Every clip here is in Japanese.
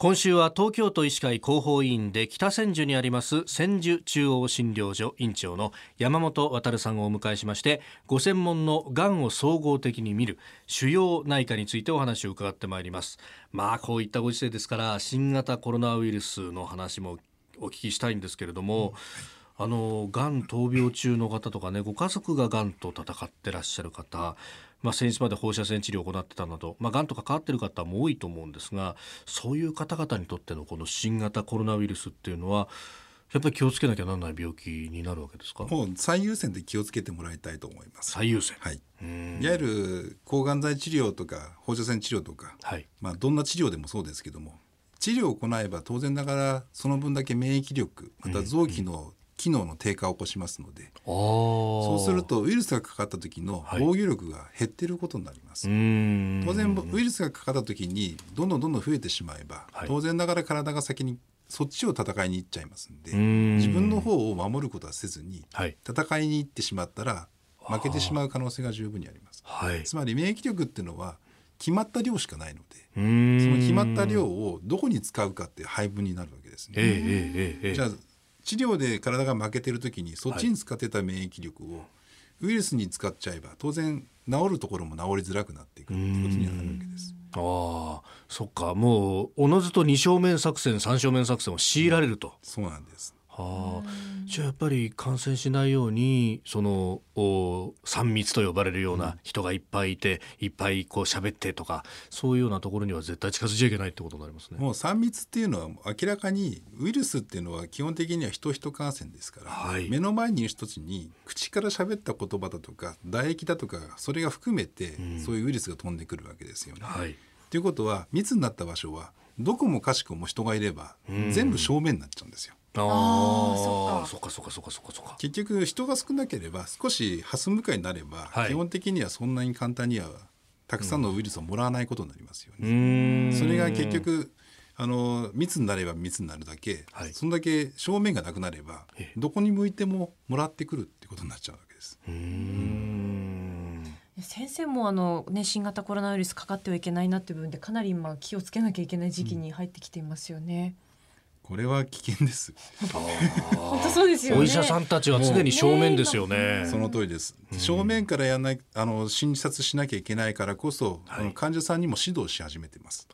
今週は東京都医師会広報委員で北千住にあります千住中央診療所院長の山本渉さんをお迎えしましてご専門のがんを総合的に見る腫瘍内科についてお話を伺ってまいります。まあこういったご時世ですから新型コロナウイルスの話もお聞きしたいんですけれども、あのがん闘病中の方とかねご家族ががんと戦ってらっしゃる方まあ、先日まで放射線治療を行ってたなど、まあ、がんと関わっている方も多いと思うんですがそういう方々にとってのこの新型コロナウイルスっていうのはやっぱり気をつけなきゃならない病気になるわけですか？もう最優先で気をつけてもらいたいと思います。最優先。はい。いわゆる抗がん剤治療とか放射線治療とか、はい、まあ、どんな治療でもそうですけども治療を行えば当然ながらその分だけ免疫力また臓器の機能の低下を起こしますので、そうするとウイルスがかかった時の防御力が減っていることになります、はい、当然ウイルスがかかった時にどんどんどんどん増えてしまえば、はい、当然ながら体が先にそっちを戦いに行っちゃいますんで自分の方を守ることはせずに、はい、戦いに行ってしまったら負けてしまう可能性が十分にあります、つまり免疫力っていうのは決まった量しかないのでその決まった量をどこに使うかっていう配分になるわけですね。えーえー、じゃあ治療で体が負けてる時にそっちに使ってた免疫力をウイルスに使っちゃえば当然治るところも治りづらくなっていくっていうことにはなるわけです。ああそっかもうおのずと二正面作戦三正面作戦を強いられると。そうなんですはあ、じゃあやっぱり感染しないようにその3密と呼ばれるような人がいっぱいいて、うん、いっぱいこう喋ってとかそういうようなところには絶対近づいちゃいけないってことになりますね。もう3密っていうのは明らかにウイルスっていうのは基本的には人人感染ですから、はい、目の前にいる人たちに口から喋った言葉だとか唾液だとかそれが含めて、そういうウイルスが飛んでくるわけですよね。はい、ということは密になった場所はどこもかしこも人がいれば、全部正面になっちゃうんですよ。ああそっか。そっかそっかそっかそっか。結局人が少なければ少しハス向かいになれば、はい、基本的にはそんなに簡単にはたくさんのウイルスをもらわないことになりますよね。それが結局あの密になれば密になるだけ、はい、そんだけ正面がなくなればどこに向いてももらってくるってことになっちゃうわけです。先生もあの、ね、新型コロナウイルスかかってはいけないなっていう部分でかなり今気をつけなきゃいけない時期に入ってきていますよね。うんこれは危険です。本当そうですよ、ね、お医者さんたちは常に正面ですよね。その通りです。正面からやないあの診察しなきゃいけないからこそ、はい、患者さんにも指導し始めてます。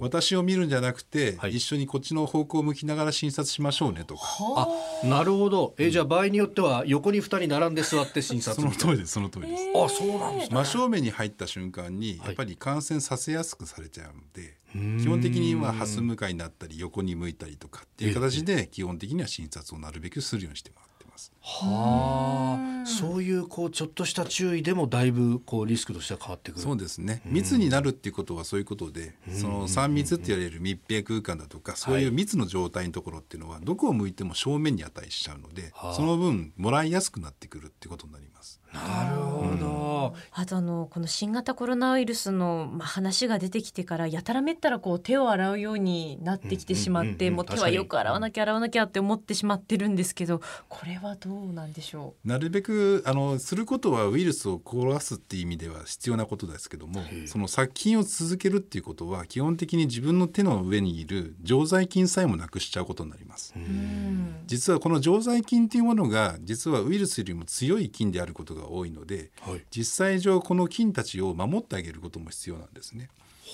私を見るんじゃなくて、はい、一緒にこっちの方向を向きながら診察しましょうねとか。あ、なるほど。えじゃあ場合によっては横に二人並んで座って診察。その通りです。その通りです。あ、そうなんです、ね、真正面に入った瞬間にやっぱり感染させやすくされちゃうので。基本的にはハス向かいになったり横に向いたりとかっていう形で基本的には診察をなるべくするようにしてもらってます。はあ、そういうこうちょっとした注意でもだいぶこうリスクとしては変わってくる。そうですね。密になるっていうことはそういうことで、その三密って言われる密閉空間だとか、そういう密の状態のところっていうのはどこを向いても正面に値しちゃうので、その分もらいやすくなってくるってことになります。なるほど。あとあのこの新型コロナウイルスの、まあ、話が出てきてからやたらめったらこう手を洗うようになってきてしまって、もう手はよく洗わなきゃ洗わなきゃって思ってしまってるんですけどこれはどうなんでしょう？なるべくあのすることはウイルスを殺すっていう意味では必要なことですけどもその殺菌を続けるっていうことは基本的に自分の手の上にいる常在菌さえもなくしちゃうことになります。実はこの常在菌っていうものが実はウイルスよりも強い菌であることが多いので、はい、実際上この菌たちを守ってあげることも必要なんですね。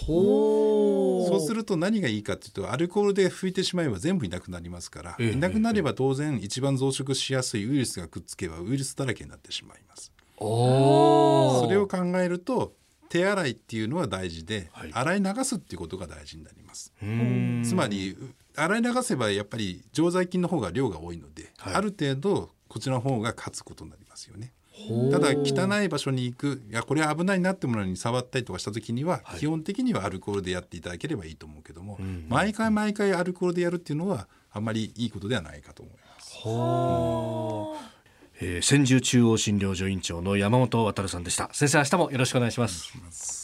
そうすると何がいいかというとアルコールで拭いてしまえば全部いなくなりますから、えいなくなれば当然一番増殖しやすいウイルスがくっつけばウイルスだらけになってしまいます。それを考えると手洗いっていうのは大事で、はい、洗い流すっていうことが大事になります。つまり洗い流せばやっぱり常在菌の方が量が多いので、はい、ある程度こちらの方が勝つことになりますよね。ただ汚い場所に行くいやこれは危ないなってものに触ったりとかした時には、はい、基本的にはアルコールでやっていただければいいと思うけども、うん、毎回毎回アルコールでやるっていうのはあんまりいいことではないかと思います。はあ、えー、千住中央診療所院長の山本渉さんでした。先生明日もよろしくお願いします